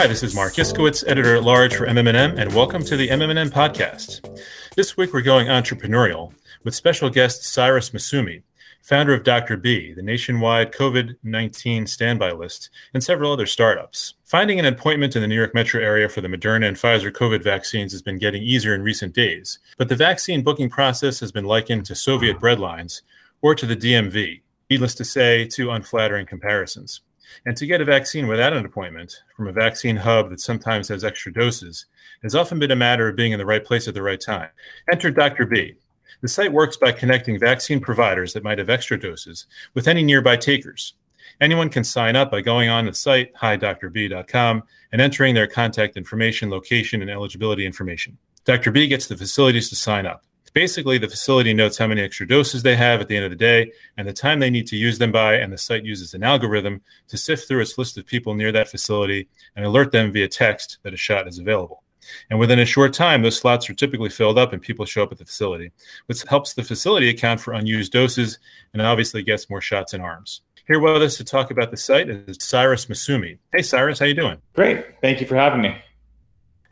Hi, this is Marc Iskowitz, editor at large for MMM, and welcome to the MMM podcast. This week we're going entrepreneurial with special guest Cyrus Massoumi, founder of Dr. B, the nationwide COVID 19 standby list, and several other startups. Finding an appointment in the New York metro area for the Moderna and Pfizer COVID vaccines has been getting easier in recent days, but the vaccine booking process has been likened to Soviet breadlines or to the DMV, needless to say, two unflattering comparisons. And to get a vaccine without an appointment from a vaccine hub that sometimes has extra doses has often been a matter of being in the right place at the right time. Enter Dr. B, the site works by connecting vaccine providers that might have extra doses with any nearby takers. Anyone can sign up by going on the site, hidrb.com, and entering their contact information, location, and eligibility information. Dr. B gets the facilities to sign up. Basically, the facility notes how many extra doses they have at the end of the day and the time they need to use them by, and the site uses an algorithm to sift through its list of people near that facility and alert them via text that a shot is available. And within a short time, those slots are typically filled up and people show up at the facility, which helps the facility account for unused doses and obviously gets more shots in arms. Here with us to talk about the site is Cyrus Massoumi. Hey, Cyrus, how you doing? Great. Thank you for having me.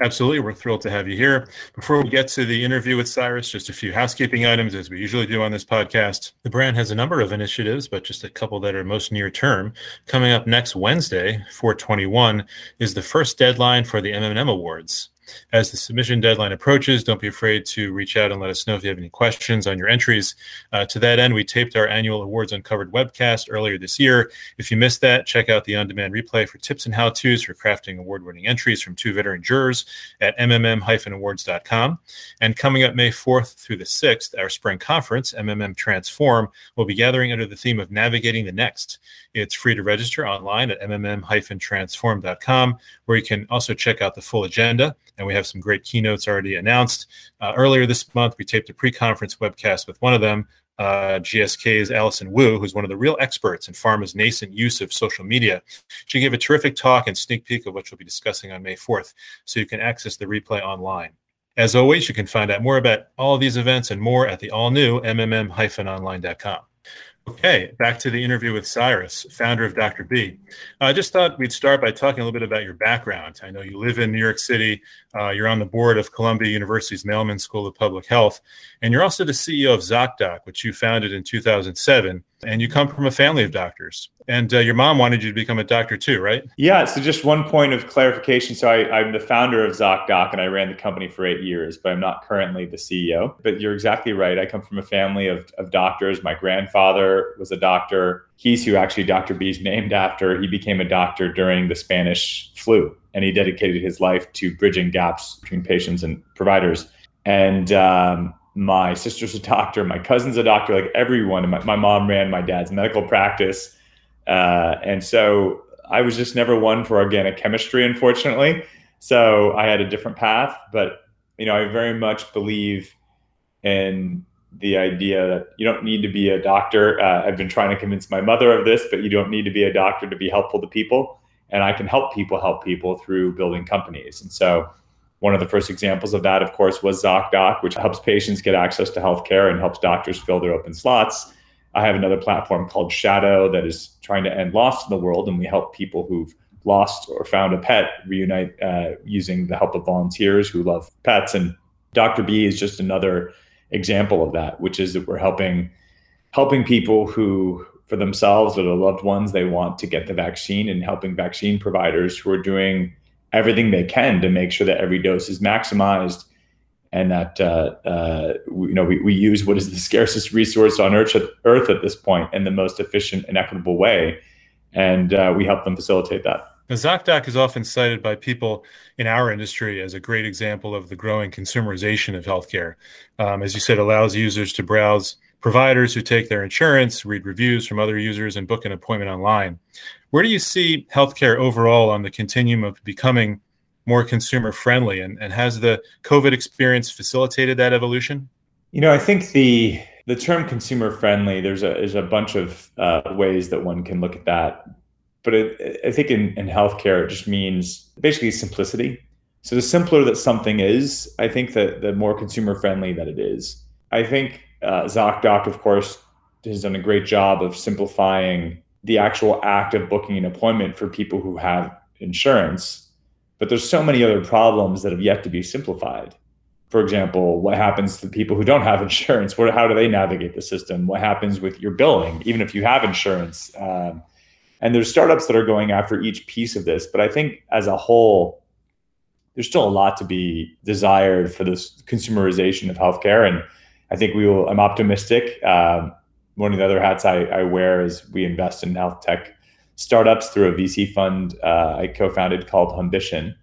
Absolutely. We're thrilled to have you here. Before we get to the interview with Cyrus, just a few housekeeping items as we usually do on this podcast. The brand has a number of initiatives, but just a couple that are most near term. Coming up next Wednesday, 421, is the first deadline for the MMM Awards. As the submission deadline approaches, don't be afraid to reach out and let us know if you have any questions on your entries. Uh, to that end, we taped our annual Awards Uncovered webcast earlier this year. If you missed that, check out the on demand replay for tips and how to's for crafting award winning entries from two veteran jurors at mmm awards.com. And coming up May 4th through the 6th, our spring conference, MMM Transform, will be gathering under the theme of Navigating the Next. It's free to register online at mmm transform.com, where you can also check out the full agenda and we have some great keynotes already announced. Uh, earlier this month, we taped a pre-conference webcast with one of them, uh, GSK's Allison Wu, who's one of the real experts in pharma's nascent use of social media. She gave a terrific talk and sneak peek of what she'll be discussing on May 4th, so you can access the replay online. As always, you can find out more about all these events and more at the all-new mmm-online.com. Okay, back to the interview with Cyrus, founder of Dr. B. I just thought we'd start by talking a little bit about your background. I know you live in New York City. Uh, you're on the board of Columbia University's Mailman School of Public Health, and you're also the CEO of ZocDoc, which you founded in 2007 and you come from a family of doctors. And uh, your mom wanted you to become a doctor too right? Yeah so just one point of clarification. So I, am the founder of zocdoc and i ran the company for eight years but i'm not currently the ceo but you're exactly right. I come from a family of, of doctors. My grandfather was a doctor. He's who actually dr b is named after. He became a doctor during the spanish flu and he dedicated his life to bridging gaps between patients and providers. And um, my sister's a doctor, my cousin's a doctor, like everyone. My, my mom ran my dad's medical practice. Uh, and so I was just never one for organic chemistry, unfortunately. So I had a different path, but you know, I very much believe in the idea that you don't need to be a doctor. Uh, I've been trying to convince my mother of this, but you don't need to be a doctor to be helpful to people. And I can help people help people through building companies. And so one of the first examples of that, of course, was ZocDoc, which helps patients get access to healthcare and helps doctors fill their open slots. I have another platform called Shadow that is trying to end loss in the world, and we help people who've lost or found a pet reunite uh, using the help of volunteers who love pets. And Dr. B is just another example of that, which is that we're helping helping people who, for themselves or their loved ones, they want to get the vaccine, and helping vaccine providers who are doing everything they can to make sure that every dose is maximized and that uh, uh, we, you know we, we use what is the scarcest resource on earth, earth at this point in the most efficient and equitable way and uh, we help them facilitate that now, ZocDoc is often cited by people in our industry as a great example of the growing consumerization of healthcare. Um, as you said, allows users to browse providers who take their insurance, read reviews from other users, and book an appointment online. Where do you see healthcare overall on the continuum of becoming more consumer friendly? And, and has the COVID experience facilitated that evolution? You know, I think the the term consumer friendly, there's a there's a bunch of uh, ways that one can look at that. But it, I think in, in healthcare, it just means basically simplicity. So the simpler that something is, I think that the more consumer friendly that it is. I think uh, ZocDoc, of course, has done a great job of simplifying the actual act of booking an appointment for people who have insurance. But there's so many other problems that have yet to be simplified. For example, what happens to people who don't have insurance? What, how do they navigate the system? What happens with your billing, even if you have insurance? Um, and there's startups that are going after each piece of this. But I think as a whole, there's still a lot to be desired for this consumerization of healthcare. And I think we will, I'm optimistic. Um, one of the other hats I, I, wear is we invest in health tech startups through a VC fund uh, I co-founded called Humbition.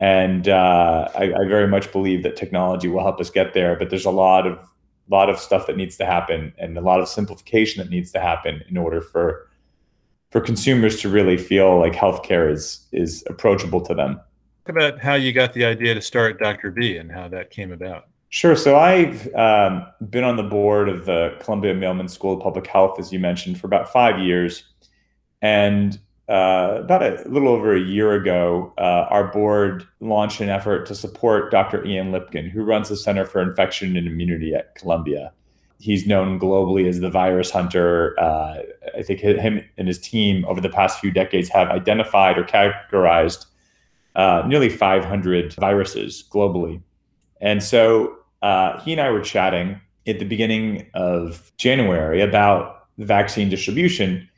And uh, I, I, very much believe that technology will help us get there, but there's a lot of lot of stuff that needs to happen and a lot of simplification that needs to happen in order for for consumers to really feel like healthcare is is approachable to them. Talk about how you got the idea to start Dr. B and how that came about. Sure. So I've um, been on the board of the Columbia Mailman School of Public Health, as you mentioned, for about five years. And uh, about a little over a year ago, uh, our board launched an effort to support Dr. Ian Lipkin, who runs the Center for Infection and Immunity at Columbia. He's known globally as the virus hunter. Uh, I think him and his team over the past few decades have identified or categorized uh, nearly 500 viruses globally. And so uh, he and I were chatting at the beginning of January about the vaccine distribution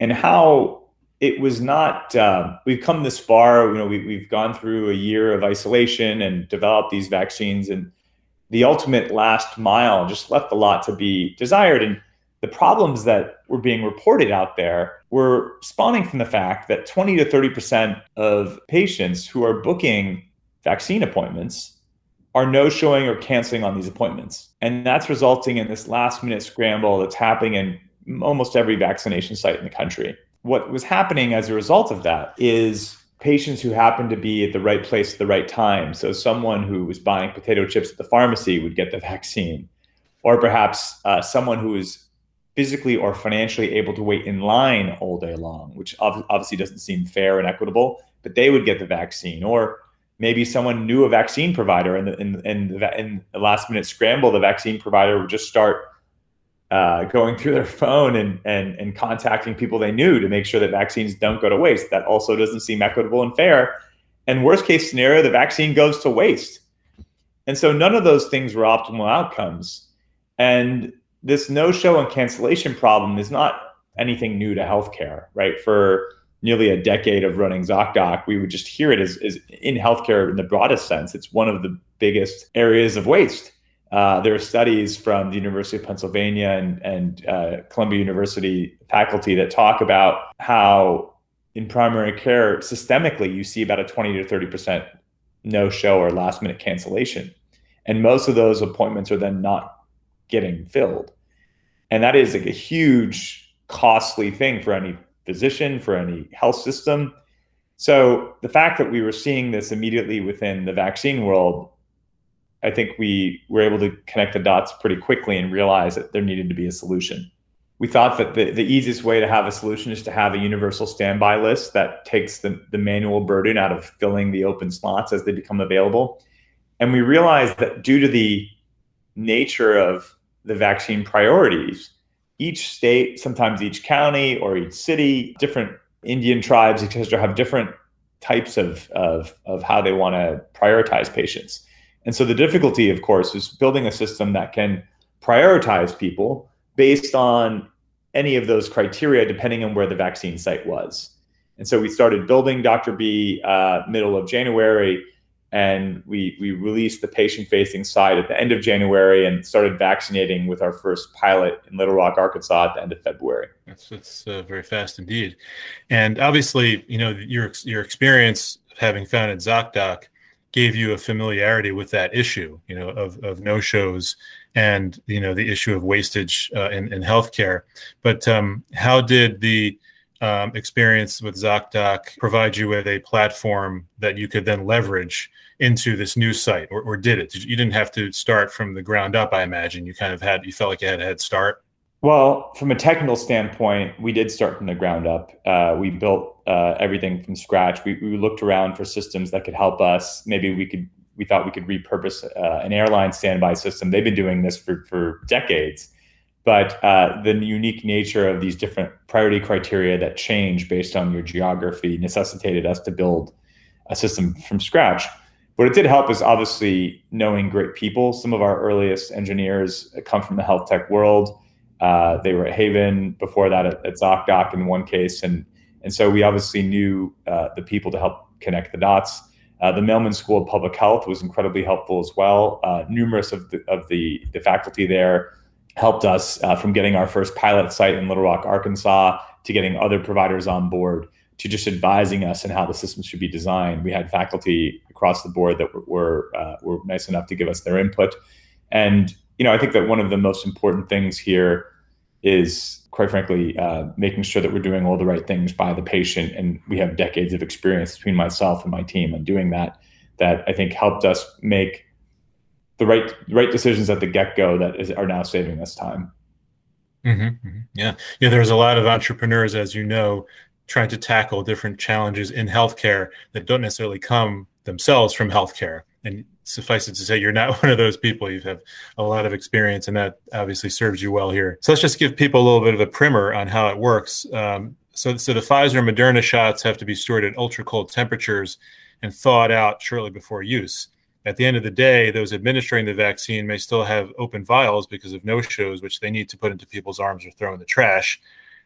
and how it was not uh, we've come this far you know we, we've gone through a year of isolation and developed these vaccines and the ultimate last mile just left a lot to be desired. And the problems that were being reported out there were spawning from the fact that 20 to 30% of patients who are booking vaccine appointments are no showing or canceling on these appointments. And that's resulting in this last minute scramble that's happening in almost every vaccination site in the country. What was happening as a result of that is patients who happened to be at the right place at the right time. So, someone who was buying potato chips at the pharmacy would get the vaccine, or perhaps uh, someone who is physically or financially able to wait in line all day long, which obviously doesn't seem fair and equitable, but they would get the vaccine. Or maybe someone knew a vaccine provider and in, the last minute scramble, the vaccine provider would just start uh, going through their phone and, and, and contacting people they knew to make sure that vaccines don't go to waste. That also doesn't seem equitable and fair. And worst case scenario, the vaccine goes to waste. And so none of those things were optimal outcomes. And this no show and cancellation problem is not anything new to healthcare, right? For nearly a decade of running ZocDoc, we would just hear it as, as in healthcare in the broadest sense. It's one of the biggest areas of waste. Uh, there are studies from the University of Pennsylvania and, and uh, Columbia University faculty that talk about how in primary care, systemically, you see about a 20 to 30% no show or last minute cancellation. And most of those appointments are then not getting filled. And that is like a huge, costly thing for any physician, for any health system. So the fact that we were seeing this immediately within the vaccine world, I think we were able to connect the dots pretty quickly and realize that there needed to be a solution. We thought that the, the easiest way to have a solution is to have a universal standby list that takes the, the manual burden out of filling the open slots as they become available. And we realized that due to the nature of the vaccine priorities, each state, sometimes each county or each city, different Indian tribes, etc., have different types of, of, of how they want to prioritize patients. And so the difficulty, of course, is building a system that can prioritize people based on any of those criteria, depending on where the vaccine site was. And so we started building Dr. B uh, middle of January and we we released the patient facing side at the end of January and started vaccinating with our first pilot in Little Rock, Arkansas at the end of February. That's that's uh, very fast indeed, and obviously you know your your experience having founded ZocDoc gave you a familiarity with that issue, you know, of of no shows and you know the issue of wastage uh, in in healthcare. But um, how did the um, experience with ZocDoc provide you with a platform that you could then leverage into this new site, or, or did it? You didn't have to start from the ground up, I imagine. You kind of had, you felt like you had a head start. Well, from a technical standpoint, we did start from the ground up. Uh, we built uh, everything from scratch. We, we looked around for systems that could help us. Maybe we could, we thought we could repurpose uh, an airline standby system. They've been doing this for, for decades but uh, the unique nature of these different priority criteria that change based on your geography necessitated us to build a system from scratch. What it did help is obviously knowing great people. Some of our earliest engineers come from the health tech world. Uh, they were at Haven before that at, at ZocDoc in one case, and and so we obviously knew uh, the people to help connect the dots. Uh, the Mailman School of Public Health was incredibly helpful as well. Uh, numerous of the of the, the faculty there helped us uh, from getting our first pilot site in Little Rock, Arkansas, to getting other providers on board, to just advising us on how the system should be designed. We had faculty across the board that were were, uh, were nice enough to give us their input, and you know I think that one of the most important things here is quite frankly uh, making sure that we're doing all the right things by the patient and we have decades of experience between myself and my team on doing that that i think helped us make the right right decisions at the get-go that is, are now saving us time. Mm-hmm, mm-hmm. yeah. Yeah there's a lot of entrepreneurs as you know trying to tackle different challenges in healthcare that don't necessarily come themselves from healthcare. And suffice it to say you're not one of those people. You have a lot of experience and that obviously serves you well here. So let's just give people a little bit of a primer on how it works. Um, so, so the pfizer and moderna shots have to be stored at ultra cold temperatures and thawed out shortly before use at the end of the day those administering the vaccine may still have open vials because of no shows which they need to put into people's arms or throw in the trash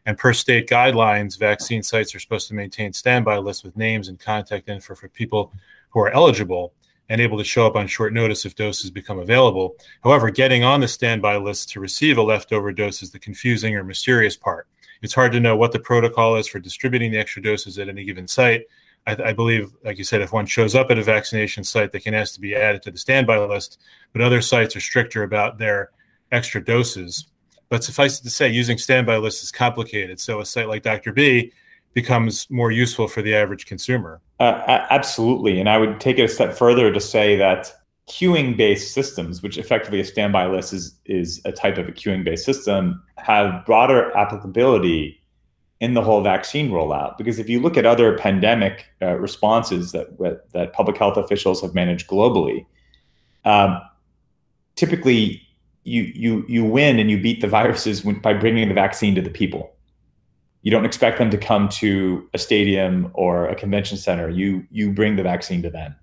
and per state guidelines vaccine sites are supposed to maintain standby lists with names and contact info for people who are eligible and able to show up on short notice if doses become available. However, getting on the standby list to receive a leftover dose is the confusing or mysterious part. It's hard to know what the protocol is for distributing the extra doses at any given site. I, I, believe, like you said, if one shows up at a vaccination site, they can ask to be added to the standby list, but other sites are stricter about their extra doses. But suffice it to say, using standby lists is complicated. So a site like Dr. B becomes more useful for the average consumer. Uh, absolutely. And I would take it a step further to say that queuing based systems, which effectively a standby list is, is a type of a queuing based system, have broader applicability in the whole vaccine rollout. Because if you look at other pandemic uh, responses that, that public health officials have managed globally, um, typically you, you, you win and you beat the viruses by bringing the vaccine to the people you don't expect them to come to a stadium or a convention center. You you bring the vaccine to them.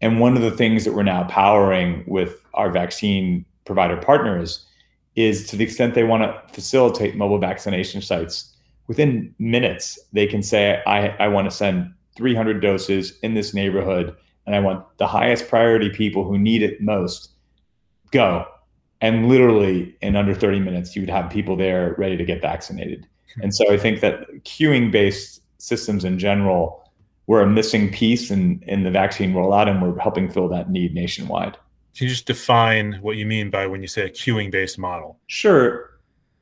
And one of the things that we're now powering with our vaccine provider partners is to the extent they want to facilitate mobile vaccination sites, within minutes, they can say, I, I want to send 300 doses in this neighborhood, and I want the highest priority people who need it most go. And literally in under 30 minutes, you would have people there ready to get vaccinated. And so I think that queuing based systems in general were a missing piece in, in the vaccine rollout, and we're helping fill that need nationwide. Can you just define what you mean by when you say a queuing based model? Sure.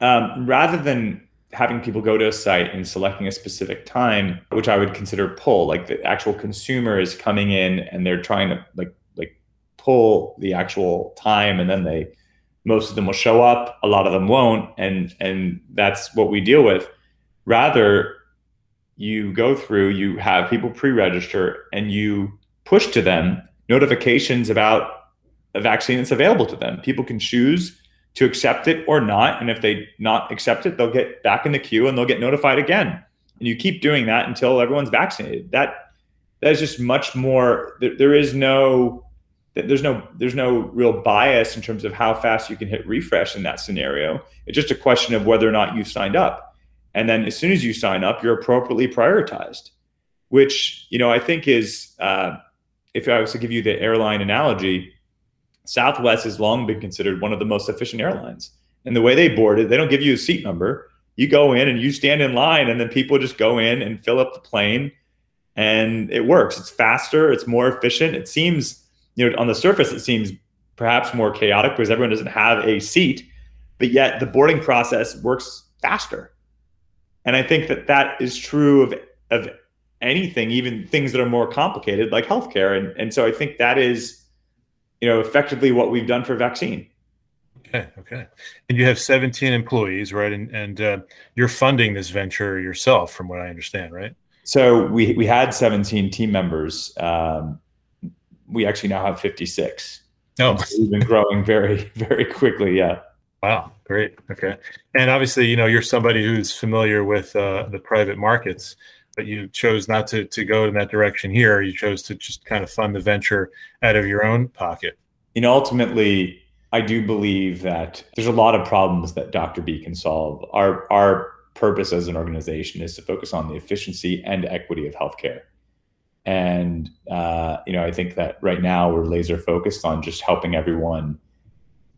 Um, rather than having people go to a site and selecting a specific time, which I would consider pull, like the actual consumer is coming in and they're trying to like like pull the actual time, and then they most of them will show up a lot of them won't and and that's what we deal with. Rather you go through you have people pre-register and you push to them notifications about a vaccine that's available to them. People can choose to accept it or not and if they not accept it they'll get back in the queue and they'll get notified again and you keep doing that until everyone's vaccinated that that is just much more there, there is no there's no there's no real bias in terms of how fast you can hit refresh in that scenario. It's just a question of whether or not you've signed up. And then as soon as you sign up, you're appropriately prioritized, which you know I think is uh, if I was to give you the airline analogy, Southwest has long been considered one of the most efficient airlines. And the way they board it, they don't give you a seat number. You go in and you stand in line, and then people just go in and fill up the plane, and it works. It's faster, it's more efficient. It seems you know, on the surface, it seems perhaps more chaotic because everyone doesn't have a seat, but yet the boarding process works faster. And I think that that is true of, of anything, even things that are more complicated like healthcare. And, and so I think that is, you know, effectively what we've done for vaccine. Okay. Okay. And you have 17 employees, right? And, and uh, you're funding this venture yourself, from what I understand, right? So we, we had 17 team members. Um, we actually now have 56. Oh, so we've been growing very, very quickly. Yeah. Wow, great. Okay. And obviously, you know, you're somebody who's familiar with uh, the private markets, but you chose not to, to go in that direction here. You chose to just kind of fund the venture out of your own pocket. You know, ultimately, I do believe that there's a lot of problems that Dr. B can solve. Our, our purpose as an organization is to focus on the efficiency and equity of healthcare. And, uh, you know, I think that right now we're laser focused on just helping everyone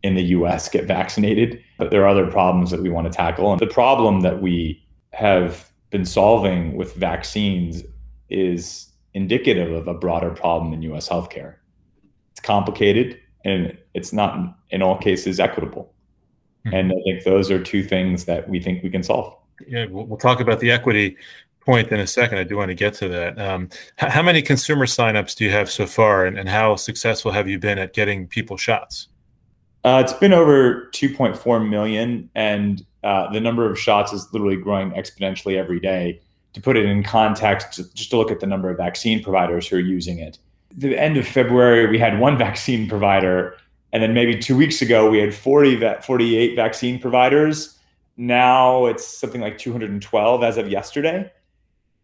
in the US get vaccinated, but there are other problems that we want to tackle. And the problem that we have been solving with vaccines is indicative of a broader problem in US healthcare. It's complicated and it's not in all cases equitable. Mm-hmm. And I think those are two things that we think we can solve. Yeah, we'll, we'll talk about the equity point in a second. I do want to get to that. Um, h- how many consumer signups do you have so far, and, and how successful have you been at getting people shots? Uh, it's been over 2.4 million, and uh, the number of shots is literally growing exponentially every day. To put it in context, just to look at the number of vaccine providers who are using it. The end of February, we had one vaccine provider, and then maybe two weeks ago, we had 40 va- 48 vaccine providers. Now it's something like 212 as of yesterday.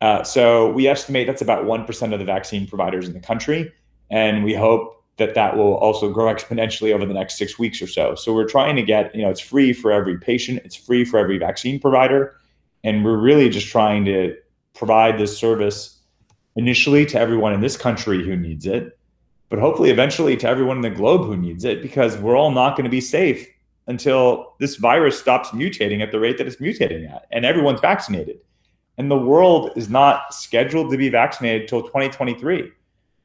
Uh, so we estimate that's about 1% of the vaccine providers in the country. And we hope that that will also grow exponentially over the next six weeks or so. So we're trying to get, you know, it's free for every patient, it's free for every vaccine provider, and we're really just trying to provide this service initially to everyone in this country who needs it, but hopefully eventually to everyone in the globe who needs it, because we're all not going to be safe until this virus stops mutating at the rate that it's mutating at, and everyone's vaccinated. And the world is not scheduled to be vaccinated until 2023.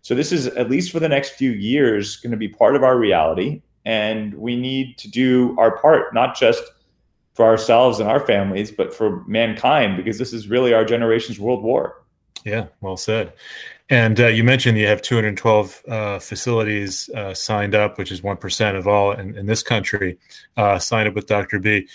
So this is at least for the next few years going to be part of our reality, and we need to do our part, not just for ourselves and our families, but for mankind, because this is really our generation's world war. Yeah, well said. And uh, you mentioned you have 212 uh, facilities uh, signed up, which is 1% of all in, in this country uh, signed up with Dr. B.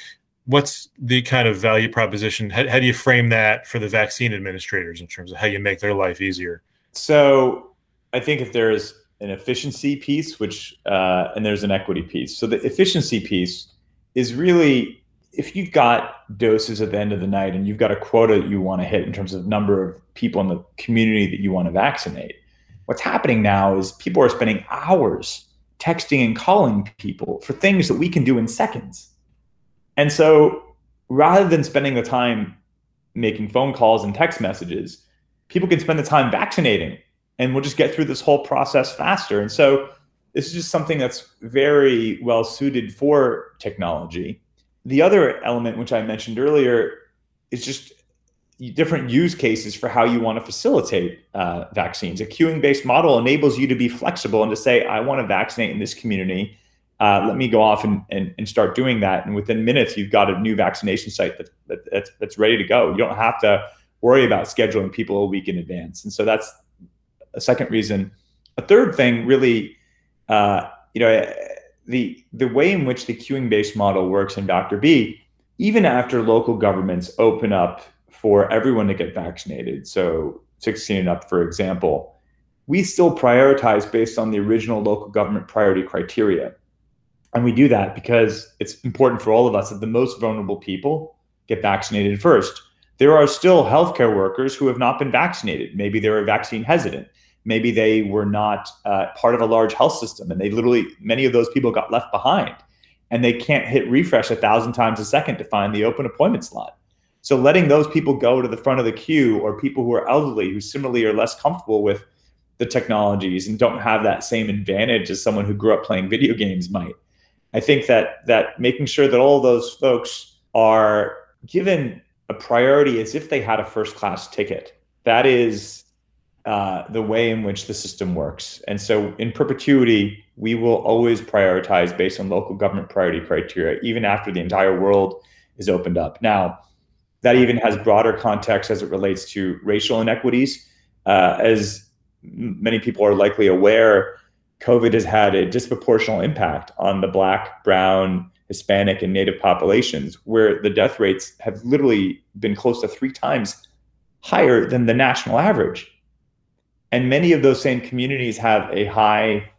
What's the kind of value proposition? How, how do you frame that for the vaccine administrators in terms of how you make their life easier? So I think if there's an efficiency piece, which uh, and there's an equity piece. So the efficiency piece is really if you've got doses at the end of the night and you've got a quota that you want to hit in terms of number of people in the community that you want to vaccinate. What's happening now is people are spending hours texting and calling people for things that we can do in seconds. And so rather than spending the time making phone calls and text messages, people can spend the time vaccinating and we'll just get through this whole process faster. And so this is just something that's very well suited for technology. The other element, which I mentioned earlier, is just different use cases for how you want to facilitate uh, vaccines. A queuing based model enables you to be flexible and to say, I want to vaccinate in this community. Uh, let me go off and, and, and, start doing that. And within minutes, you've got a new vaccination site that, that, that's, that's ready to go. You don't have to worry about scheduling people a week in advance. And so that's a second reason. A third thing, really, uh, you know, the the way in which the queuing based model works in Dr. B, even after local governments open up for everyone to get vaccinated, so 16 and up, for example, we still prioritize based on the original local government priority criteria. And we do that because it's important for all of us that the most vulnerable people get vaccinated first. There are still healthcare workers who have not been vaccinated. Maybe they're vaccine hesitant maybe they were not uh, part of a large health system and they literally many of those people got left behind and they can't hit refresh a thousand times a second to find the open appointment slot. So letting those people go to the front of the queue or people who are elderly who similarly are less comfortable with the technologies and don't have that same advantage as someone who grew up playing video games might i think that that making sure that all those folks are given a priority as if they had a first class ticket that is uh, the way in which the system works. And so, in perpetuity, we will always prioritize based on local government priority criteria, even after the entire world is opened up. Now, that even has broader context as it relates to racial inequities. Uh, as many people are likely aware, COVID has had a disproportional impact on the Black, Brown, Hispanic, and Native populations, where the death rates have literally been close to three times higher than the national average. And many of those same communities have a high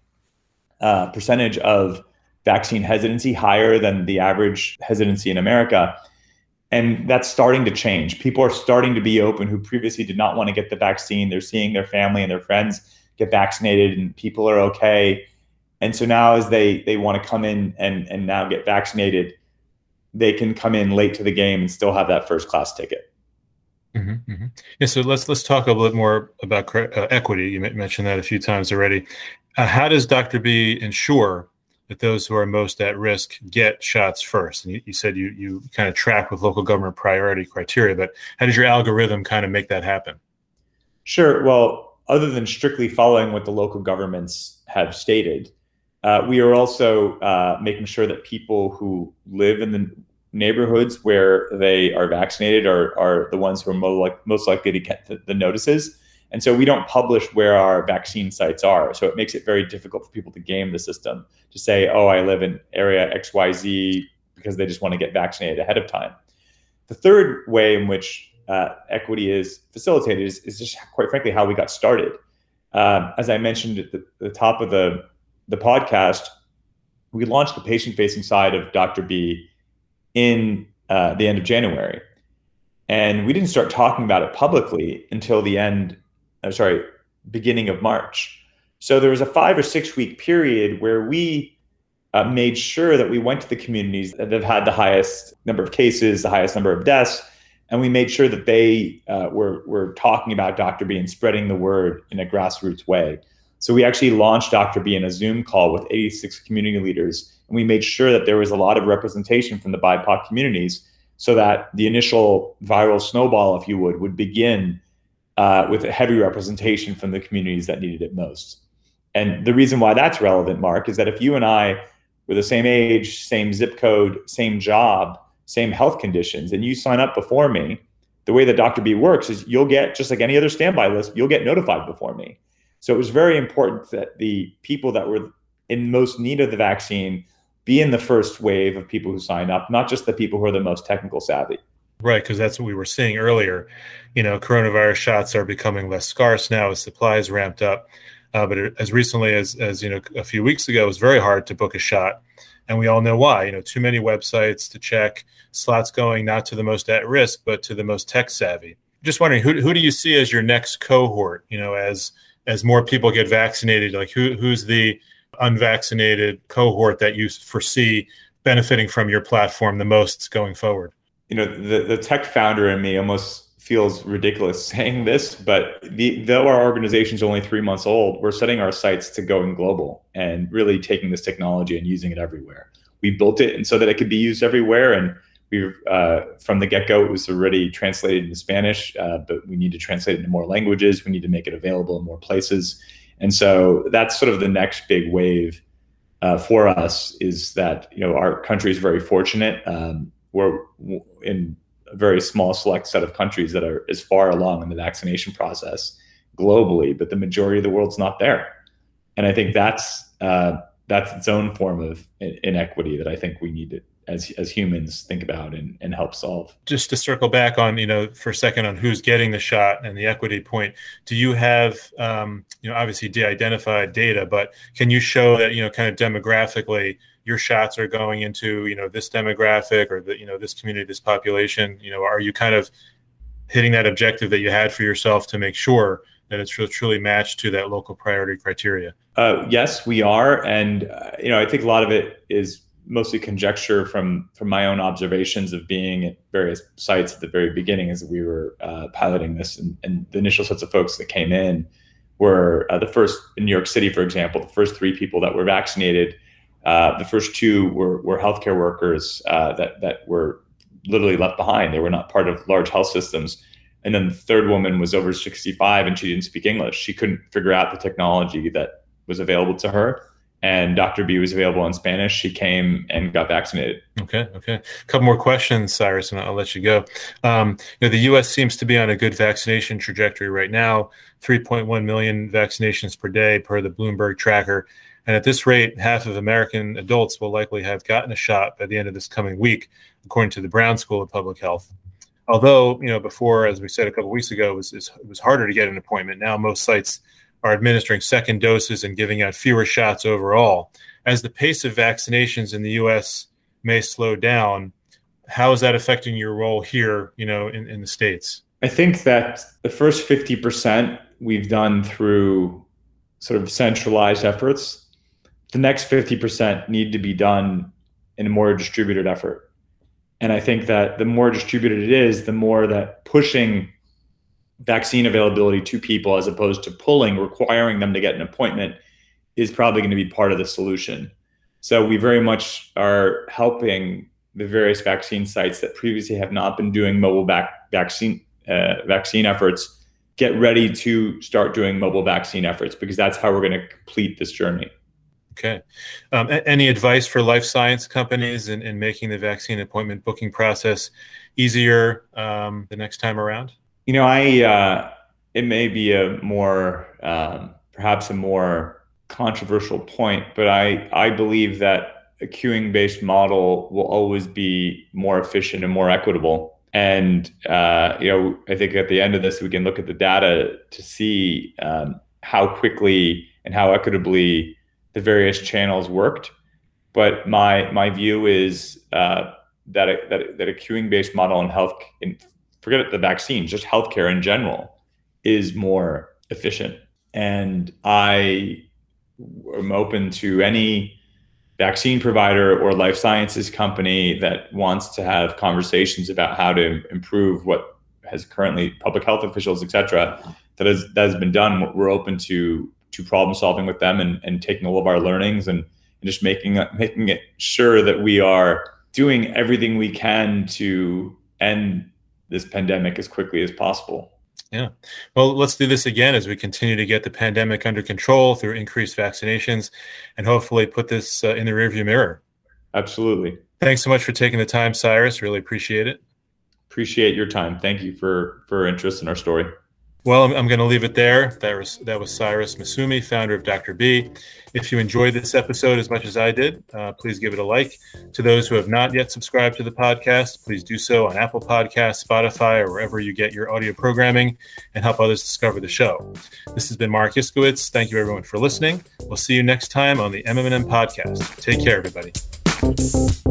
uh, percentage of vaccine hesitancy higher than the average hesitancy in America. And that's starting to change. People are starting to be open who previously did not want to get the vaccine. They're seeing their family and their friends get vaccinated, and people are okay. And so now, as they they want to come in and and now get vaccinated, they can come in late to the game and still have that first class ticket. Mm-hmm, mm-hmm. Yeah, so let's let's talk a little bit more about uh, equity. You mentioned that a few times already. Uh, how does Dr. B ensure that those who are most at risk get shots first? And you, you, said you you kind of track with local government priority criteria, but how does your algorithm kind of make that happen? Sure. Well, other than strictly following what the local governments have stated, uh, we are also uh, making sure that people who live in the neighborhoods where they are vaccinated are, are the ones who are most, like, most likely to get the, the notices. And so we don't publish where our vaccine sites are. So it makes it very difficult for people to game the system to say, oh, I live in area XYZ because they just want to get vaccinated ahead of time. The third way in which uh, equity is facilitated is, is, just quite frankly how we got started. Uh, as I mentioned at the, the, top of the, the podcast, we launched the patient facing side of Dr. B in uh, the end of January. And we didn't start talking about it publicly until the end I'm uh, sorry, beginning of March. So there was a five or six week period where we uh, made sure that we went to the communities that have had the highest number of cases, the highest number of deaths, and we made sure that they uh, were were talking about Dr. B and spreading the word in a grassroots way. So we actually launched Dr. B in a Zoom call with 86 community leaders, and we made sure that there was a lot of representation from the BIPOC communities, so that the initial viral snowball, if you would, would begin uh, with a heavy representation from the communities that needed it most. And the reason why that's relevant, Marc, is that if you and I were the same age, same zip code, same job, same health conditions, and you sign up before me, the way that Dr. B works is you'll get, just like any other standby list, you'll get notified before me. So it was very important that the people that were in most need of the vaccine be in the first wave of people who sign up, not just the people who are the most technical savvy. Right, because that's what we were seeing earlier. You know, coronavirus shots are becoming less scarce now as supplies ramped up. Uh, but as recently as as you know, a few weeks ago, it was very hard to book a shot, and we all know why. You know, too many websites to check, slots going not to the most at risk, but to the most tech savvy. Just wondering, who who do you see as your next cohort? You know, as as more people get vaccinated, like who who's the unvaccinated cohort that you foresee benefiting from your platform the most going forward? you know, the, the tech founder in me almost feels ridiculous saying this, but the, though our organization is only three months old, we're setting our sights to going global and really taking this technology and using it everywhere. We built it and so that it could be used everywhere. And we, uh, from the get go, it was already translated into Spanish, uh, but we need to translate it into more languages. We need to make it available in more places. And so that's sort of the next big wave uh, for us is that, you know, our country is very fortunate. Um, we're in a very small select set of countries that are as far along in the vaccination process globally, but the majority of the world's not there. And I think that's uh, that's its own form of inequity that I think we need to, as as humans, think about and, and help solve. Just to circle back on, you know, for a second on who's getting the shot and the equity point. Do you have, um, you know, obviously de-identified data, but can you show that, you know, kind of demographically? your shots are going into you know this demographic or the you know this community this population you know are you kind of hitting that objective that you had for yourself to make sure that it's truly matched to that local priority criteria uh, yes we are and uh, you know i think a lot of it is mostly conjecture from from my own observations of being at various sites at the very beginning as we were uh, piloting this and, and, the initial sets of folks that came in were uh, the first in new york city for example the first three people that were vaccinated uh, the first two were, were healthcare workers uh, that, that were literally left behind. They were not part of large health systems. And then the third woman was over 65 and she didn't speak English. She couldn't figure out the technology that was available to her. And Dr. B was available in Spanish. She came and got vaccinated. Okay, okay. A couple more questions, Cyrus, and I'll let you go. Um, you know, the U.S. seems to be on a good vaccination trajectory right now. 3.1 million vaccinations per day per the Bloomberg tracker. And at this rate, half of American adults will likely have gotten a shot by the end of this coming week, according to the Brown School of Public Health. Although, you know, before, as we said a couple weeks ago, it was, it was harder to get an appointment. Now, most sites are administering second doses and giving out fewer shots overall. as the pace of vaccinations in the U.S. may slow down, how is that affecting your role here, you know, in, in the states? I think that the first 50% we've done through sort of centralized efforts. The next 50% need to be done in a more distributed effort. And I think that the more distributed it is, the more that pushing vaccine availability to people as opposed to pulling, requiring them to get an appointment is probably going to be part of the solution. So we very much are helping the various vaccine sites that previously have not been doing mobile vaccine uh, vaccine efforts get ready to start doing mobile vaccine efforts because that's how we're going to complete this journey. Okay. Um, any advice for life science companies in, in making the vaccine appointment booking process easier um, the next time around? You know, I uh, it may be a more um, perhaps a more controversial point, but I I believe that a queuing based model will always be more efficient and more equitable. And uh, you know, I think at the end of this, we can look at the data to see um, how quickly and how equitably the various channels worked. But my my view is uh, that a, that that a queuing based model in health, in, forget the vaccines, just healthcare in general, is more efficient. And I am open to any vaccine provider or life sciences company that wants to have conversations about how to improve what has currently public health officials, et cetera, that has that has been done. We're open to to problem solving with them and, and taking all of our learnings and, and just making making it sure that we are doing everything we can to end this pandemic as quickly as possible. Yeah. Well, let's do this again as we continue to get the pandemic under control through increased vaccinations and hopefully put this uh, in the rearview mirror. Absolutely. Thanks so much for taking the time, Cyrus. Really appreciate it. Appreciate your time. Thank you for for interest in our story. Well, I'm, going to leave it there. That was that was Cyrus Massoumi, founder of Dr. B. If you enjoyed this episode as much as I did, uh, please give it a like. To those who have not yet subscribed to the podcast, please do so on Apple Podcasts, Spotify, or wherever you get your audio programming, and help others discover the show. This has been Marc Iskowitz. Thank you, everyone, for listening. We'll see you next time on the MMM podcast. Take care, everybody.